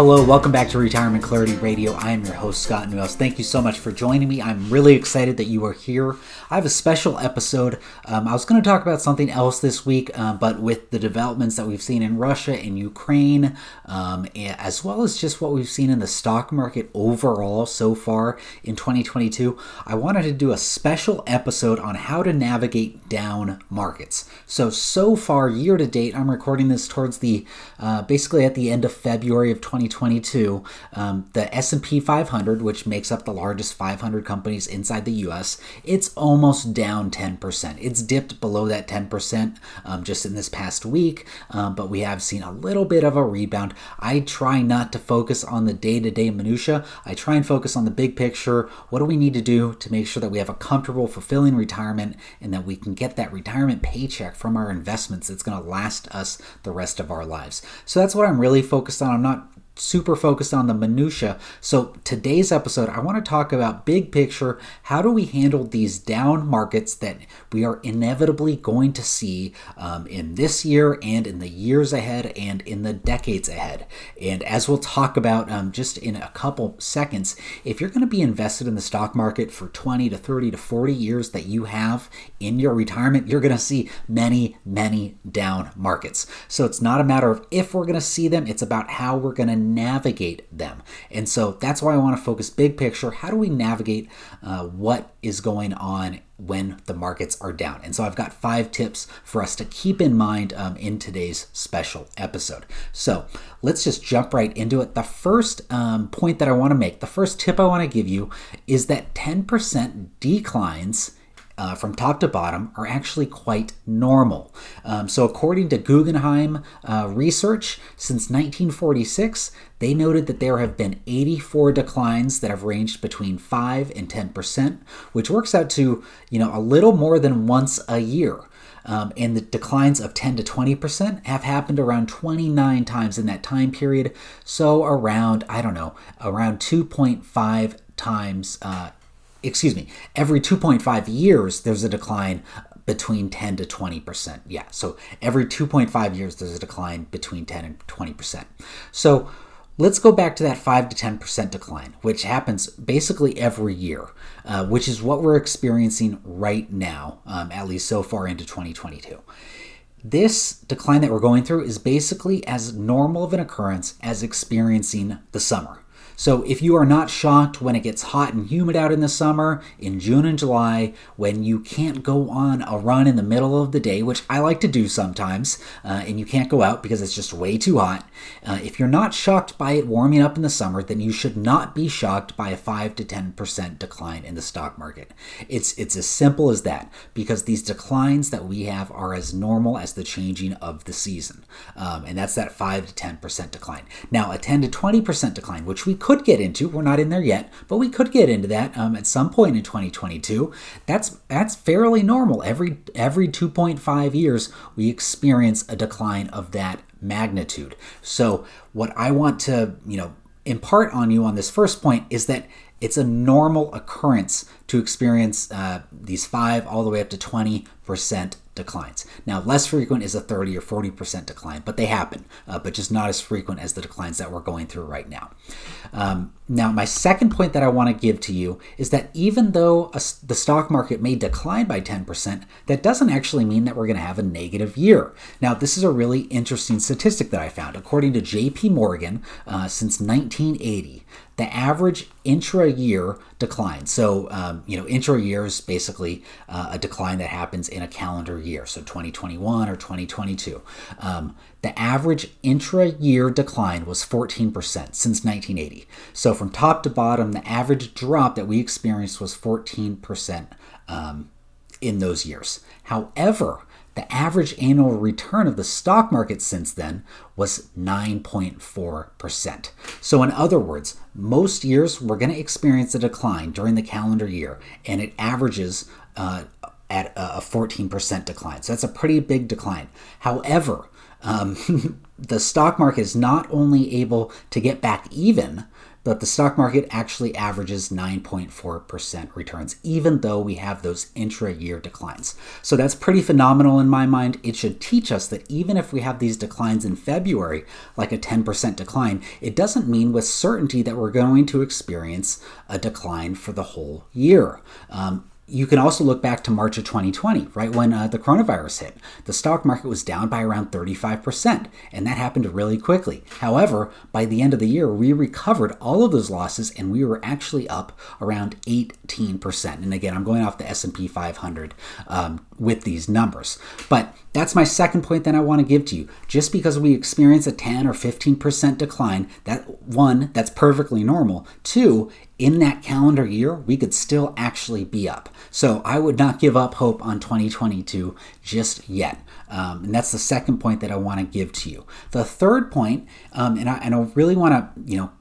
Hello, welcome back to Retirement Clarity Radio. I am your host, Scott Newhouse. Thank you so much for joining me. I'm really excited that you are here. I have a special episode. Um, I was going to talk about something else this week, uh, but with the developments that we've seen in Russia and Ukraine, um, as well as just what we've seen in the stock market overall so far in 2022, I wanted to do a special episode on how to navigate down markets. So, so far, year to date, I'm recording this towards the uh, basically at the end of February of 2022. 2022, um, the S&P 500, which makes up the largest 500 companies inside the U.S., it's almost down 10%. It's dipped below that 10% um, just in this past week, um, but we have seen a little bit of a rebound. I try not to focus on the day-to-day minutia. I try and focus on the big picture. What do we need to do to make sure that we have a comfortable, fulfilling retirement, and that we can get that retirement paycheck from our investments that's going to last us the rest of our lives? So that's what I'm really focused on. I'm not super focused on the minutia. So today's episode, I want to talk about big picture. How do we handle these down markets that we are inevitably going to see um, in this year and in the years ahead and in the decades ahead? And as we'll talk about um, just in a couple seconds, if you're going to be invested in the stock market for 20 to 30 to 40 years that you have in your retirement, you're going to see many, many down markets. So it's not a matter of if we're going to see them, it's about how we're going to navigate them. And so that's why I want to focus big picture. How do we navigate uh, what is going on when the markets are down. And so I've got five tips for us to keep in mind um, in today's special episode. So let's just jump right into it. The first um, point that I want to make, the first tip I want to give you is that 10% declines uh, from top to bottom are actually quite normal. Um, so, according to Guggenheim uh, research, since 1946, they noted that there have been 84 declines that have ranged between 5 and 10%, which works out to you know a little more than once a year. Um, and the declines of 10 to 20% have happened around 29 times in that time period. So, around, I don't know, around 2.5 times uh, excuse me, every 2.5 years, there's a decline between 10 to 20%. Yeah, so every 2.5 years, there's a decline between 10 and 20%. So let's go back to that 5 to 10% decline, which happens basically every year, uh, which is what we're experiencing right now, um, at least so far into 2022. This decline that we're going through is basically as normal of an occurrence as experiencing the summer. So if you are not shocked when it gets hot and humid out in the summer, in June and July, when you can't go on a run in the middle of the day, which I like to do sometimes, uh, and you can't go out because it's just way too hot, uh, if you're not shocked by it warming up in the summer, then you should not be shocked by a 5 to 10% decline in the stock market. It's, it's as simple as that because these declines that we have are as normal as the changing of the season. Um, and that's that 5 to 10% decline. Now, a 10 to 20% decline, which we could get into. We're not in there yet, but we could get into that um, at some point in 2022. That's that's fairly normal. Every every 2.5 years, we experience a decline of that magnitude. So what I want to you know impart on you on this first point is that it's a normal occurrence to experience uh, these five all the way up to 20 percent declines. Now, less frequent is a 30 or 40% decline, but they happen, uh, but just not as frequent as the declines that we're going through right now. Um, now, my second point that I want to give to you is that even though a, the stock market may decline by 10%, that doesn't actually mean that we're going to have a negative year. Now, this is a really interesting statistic that I found. According to JP Morgan, uh, since 1980, the average intra year decline. So, um, you know, intra year is basically uh, a decline that happens in a calendar year, so 2021 or 2022. Um, the average intra year decline was 14% since 1980. So, from top to bottom, the average drop that we experienced was 14% um, in those years. However, the average annual return of the stock market since then was 9.4%. So, in other words, most years we're going to experience a decline during the calendar year, and it averages uh, at a 14% decline. So that's a pretty big decline. However, um, the stock market is not only able to get back even, but the stock market actually averages 9.4% returns, even though we have those intra year declines. So that's pretty phenomenal in my mind. It should teach us that even if we have these declines in February, like a 10% decline, it doesn't mean with certainty that we're going to experience a decline for the whole year. Um, you can also look back to March of 2020, right when uh, the coronavirus hit. The stock market was down by around 35%, and that happened really quickly. However, by the end of the year, we recovered all of those losses, and we were actually up around 18%. And again, I'm going off the S&P 500 um, with these numbers, but that's my second point that I want to give to you. Just because we experience a 10 or 15% decline, that one, that's perfectly normal. Two, in that calendar year, we could still actually be up. So I would not give up hope on 2022 just yet. Um, and that's the second point that I want to give to you. The third point, um, and, I, and I really want to, you know,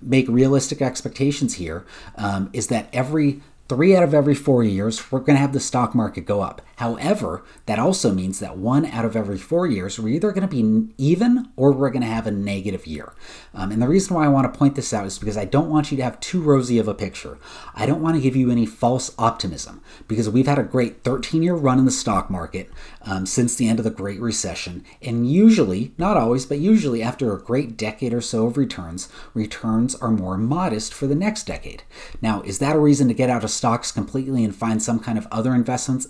make realistic expectations here, um, is that every three out of every four years, we're going to have the stock market go up. However, that also means that one out of every four years, we're either going to be even or we're going to have a negative year. Um, and the reason why I want to point this out is because I don't want you to have too rosy of a picture. I don't want to give you any false optimism because we've had a great 13 year run in the stock market um, since the end of the Great Recession. And usually, not always, but usually after a great decade or so of returns, returns are more modest for the next decade. Now, is that a reason to get out of stocks completely and find some kind of other investments?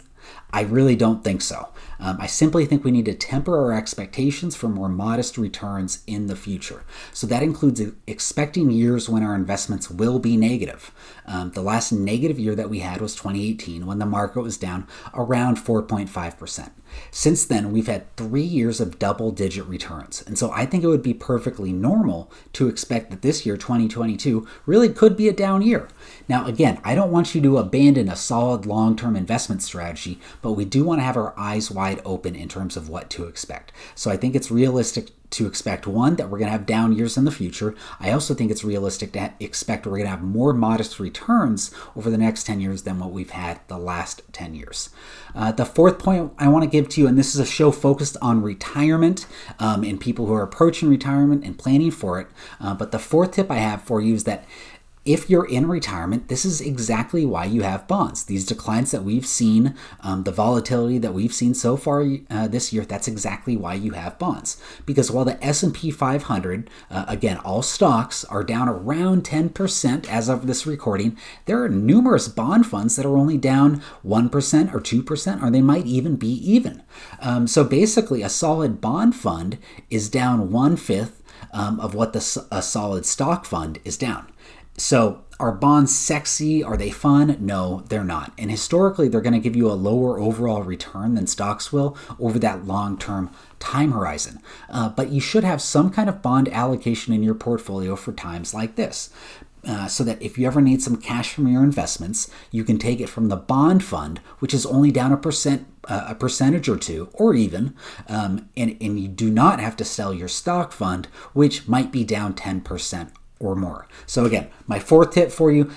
I really don't think so. Um, I simply think we need to temper our expectations for more modest returns in the future. So that includes expecting years when our investments will be negative. Um, the last negative year that we had was 2018 when the market was down around 4.5%. Since then, we've had three years of double digit returns. And so I think it would be perfectly normal to expect that this year, 2022, really could be a down year. Now, again, I don't want you to abandon a solid long term investment strategy, but we do want to have our eyes wide open in terms of what to expect. So I think it's realistic to expect one that we're going to have down years in the future. I also think it's realistic to expect we're going to have more modest returns over the next 10 years than what we've had the last 10 years. Uh, the fourth point I want to give to you, and this is a show focused on retirement um, and people who are approaching retirement and planning for it. Uh, but the fourth tip I have for you is that if you're in retirement, this is exactly why you have bonds. These declines that we've seen, um, the volatility that we've seen so far uh, this year, that's exactly why you have bonds. Because while the S&P 500, uh, again, all stocks are down around 10% as of this recording, there are numerous bond funds that are only down 1% or 2%, or they might even be even. Um, so basically, a solid bond fund is down one fifth um, of what the, a solid stock fund is down. So, are bonds sexy? Are they fun? No, they're not. And historically, they're going to give you a lower overall return than stocks will over that long term time horizon. Uh, but you should have some kind of bond allocation in your portfolio for times like this. Uh, so that if you ever need some cash from your investments, you can take it from the bond fund, which is only down a percent, uh, a percentage or two, or even, um, and, and you do not have to sell your stock fund, which might be down 10% or more. So again, my fourth tip for you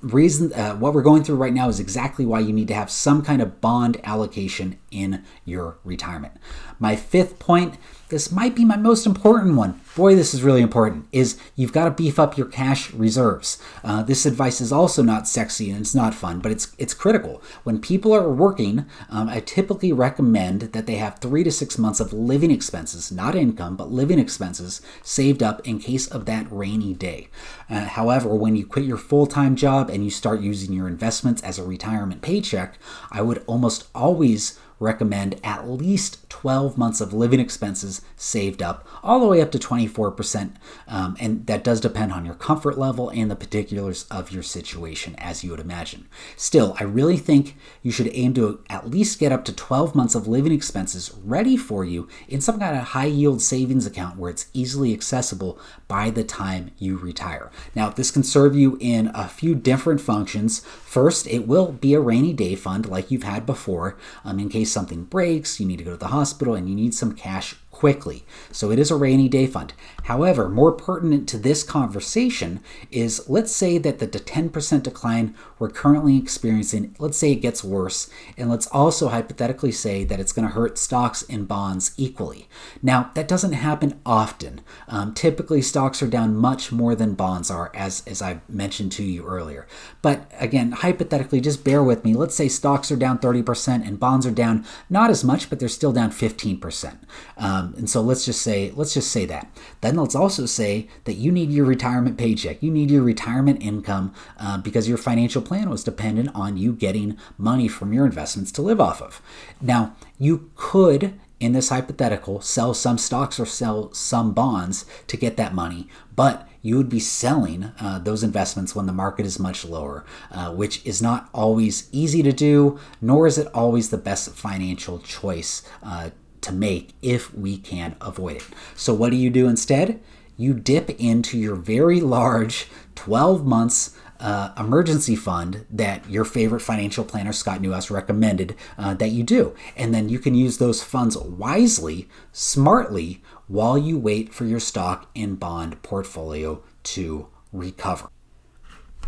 reason uh, what we're going through right now is exactly why you need to have some kind of bond allocation in your retirement. My fifth point this might be my most important one. Boy, this is really important. Is you've got to beef up your cash reserves. Uh, this advice is also not sexy and it's not fun, but it's it's critical. When people are working, um, I typically recommend that they have three to six months of living expenses, not income, but living expenses saved up in case of that rainy day. Uh, however, when you quit your full time job and you start using your investments as a retirement paycheck, I would almost always recommend at least 12 months of living expenses saved up, all the way up to 24%. Um, and that does depend on your comfort level and the particulars of your situation, as you would imagine. Still, I really think you should aim to at least get up to 12 months of living expenses ready for you in some kind of high yield savings account where it's easily accessible by the time you retire. Now, this can serve you in a few different functions. First, it will be a rainy day fund like you've had before um, in case something breaks, you need to go to the hospital, and you need some cash quickly. So it is a rainy day fund. However, more pertinent to this conversation is let's say that the 10% decline we're currently experiencing, let's say it gets worse, and let's also hypothetically say that it's going to hurt stocks and bonds equally. Now, that doesn't happen often. Um, typically, stocks are down much more than bonds are, as, as I mentioned to you earlier. But again, hypothetically, just bear with me. Let's say stocks are down 30% and bonds are down not as much, but they're still down 15%. Um, and so let's just say let's just say that. Then let's also say that you need your retirement paycheck. You need your retirement income uh, because your financial plan was dependent on you getting money from your investments to live off of. Now, you could in this hypothetical sell some stocks or sell some bonds to get that money, but you would be selling uh, those investments when the market is much lower, uh, which is not always easy to do, nor is it always the best financial choice uh, to make if we can avoid it. So, what do you do instead? You dip into your very large 12 months uh, emergency fund that your favorite financial planner, Scott Newhouse, recommended uh, that you do. And then you can use those funds wisely, smartly, while you wait for your stock and bond portfolio to recover.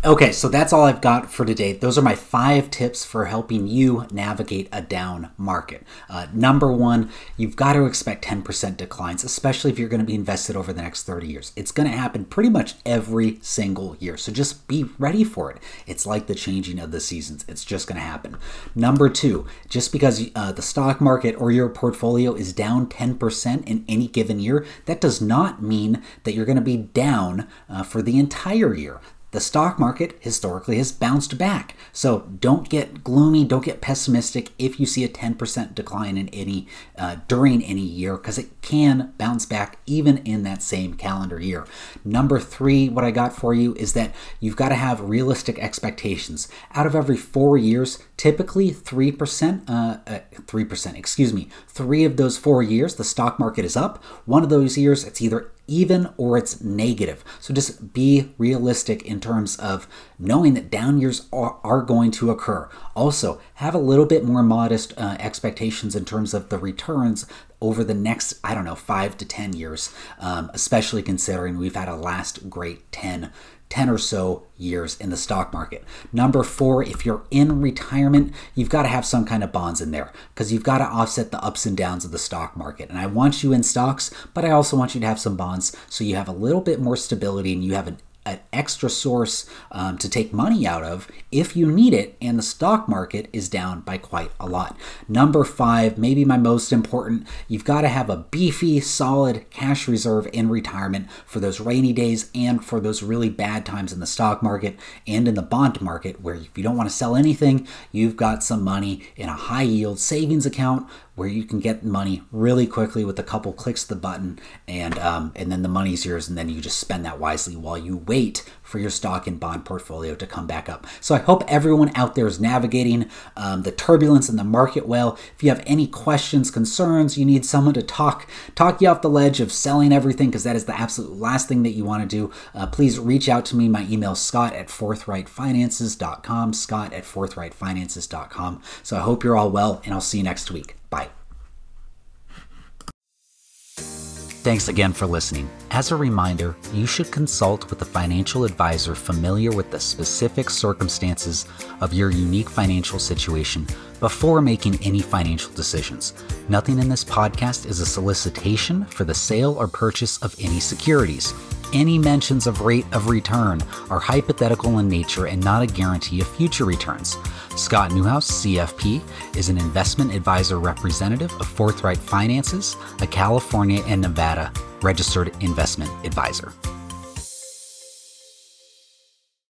Okay, so that's all I've got for today. Those are my five tips for helping you navigate a down market. Uh, number one, you've got to expect 10% declines, especially if you're going to be invested over the next 30 years. It's going to happen pretty much every single year. So just be ready for it. It's like the changing of the seasons, it's just going to happen. Number two, just because uh, the stock market or your portfolio is down 10% in any given year, that does not mean that you're going to be down uh, for the entire year the stock market historically has bounced back. So don't get gloomy, don't get pessimistic if you see a 10% decline in any uh, during any year because it can bounce back even in that same calendar year. Number three, what I got for you is that you've got to have realistic expectations. Out of every four years, typically 3%, uh, uh, 3%, excuse me, three of those four years, the stock market is up. One of those years, it's either even or it's negative. So just be realistic in terms of knowing that down years are, are going to occur. Also, have a little bit more modest uh, expectations in terms of the returns over the next, I don't know, five to 10 years, um, especially considering we've had a last great 10 10 or so years in the stock market. Number four, if you're in retirement, you've got to have some kind of bonds in there because you've got to offset the ups and downs of the stock market. And I want you in stocks, but I also want you to have some bonds so you have a little bit more stability and you have an an extra source um, to take money out of if you need it, and the stock market is down by quite a lot. Number five, maybe my most important, you've got to have a beefy, solid cash reserve in retirement for those rainy days and for those really bad times in the stock market and in the bond market, where if you don't want to sell anything, you've got some money in a high yield savings account where you can get money really quickly with a couple clicks of the button, and um, and then the money's yours, and then you just spend that wisely while you wait for your stock and bond portfolio to come back up. So I hope everyone out there is navigating um, the turbulence in the market well. If you have any questions, concerns, you need someone to talk talk you off the ledge of selling everything because that is the absolute last thing that you want to do. Uh, please reach out to me. My email scott at forthrightfinances.com. Scott at forthrightfinances.com. So I hope you're all well, and I'll see you next week. Thanks again for listening. As a reminder, you should consult with a financial advisor familiar with the specific circumstances of your unique financial situation before making any financial decisions. Nothing in this podcast is a solicitation for the sale or purchase of any securities. Any mentions of rate of return are hypothetical in nature and not a guarantee of future returns. Scott Newhouse, CFP, is an investment advisor representative of Forthright Finances, a California and Nevada registered investment advisor.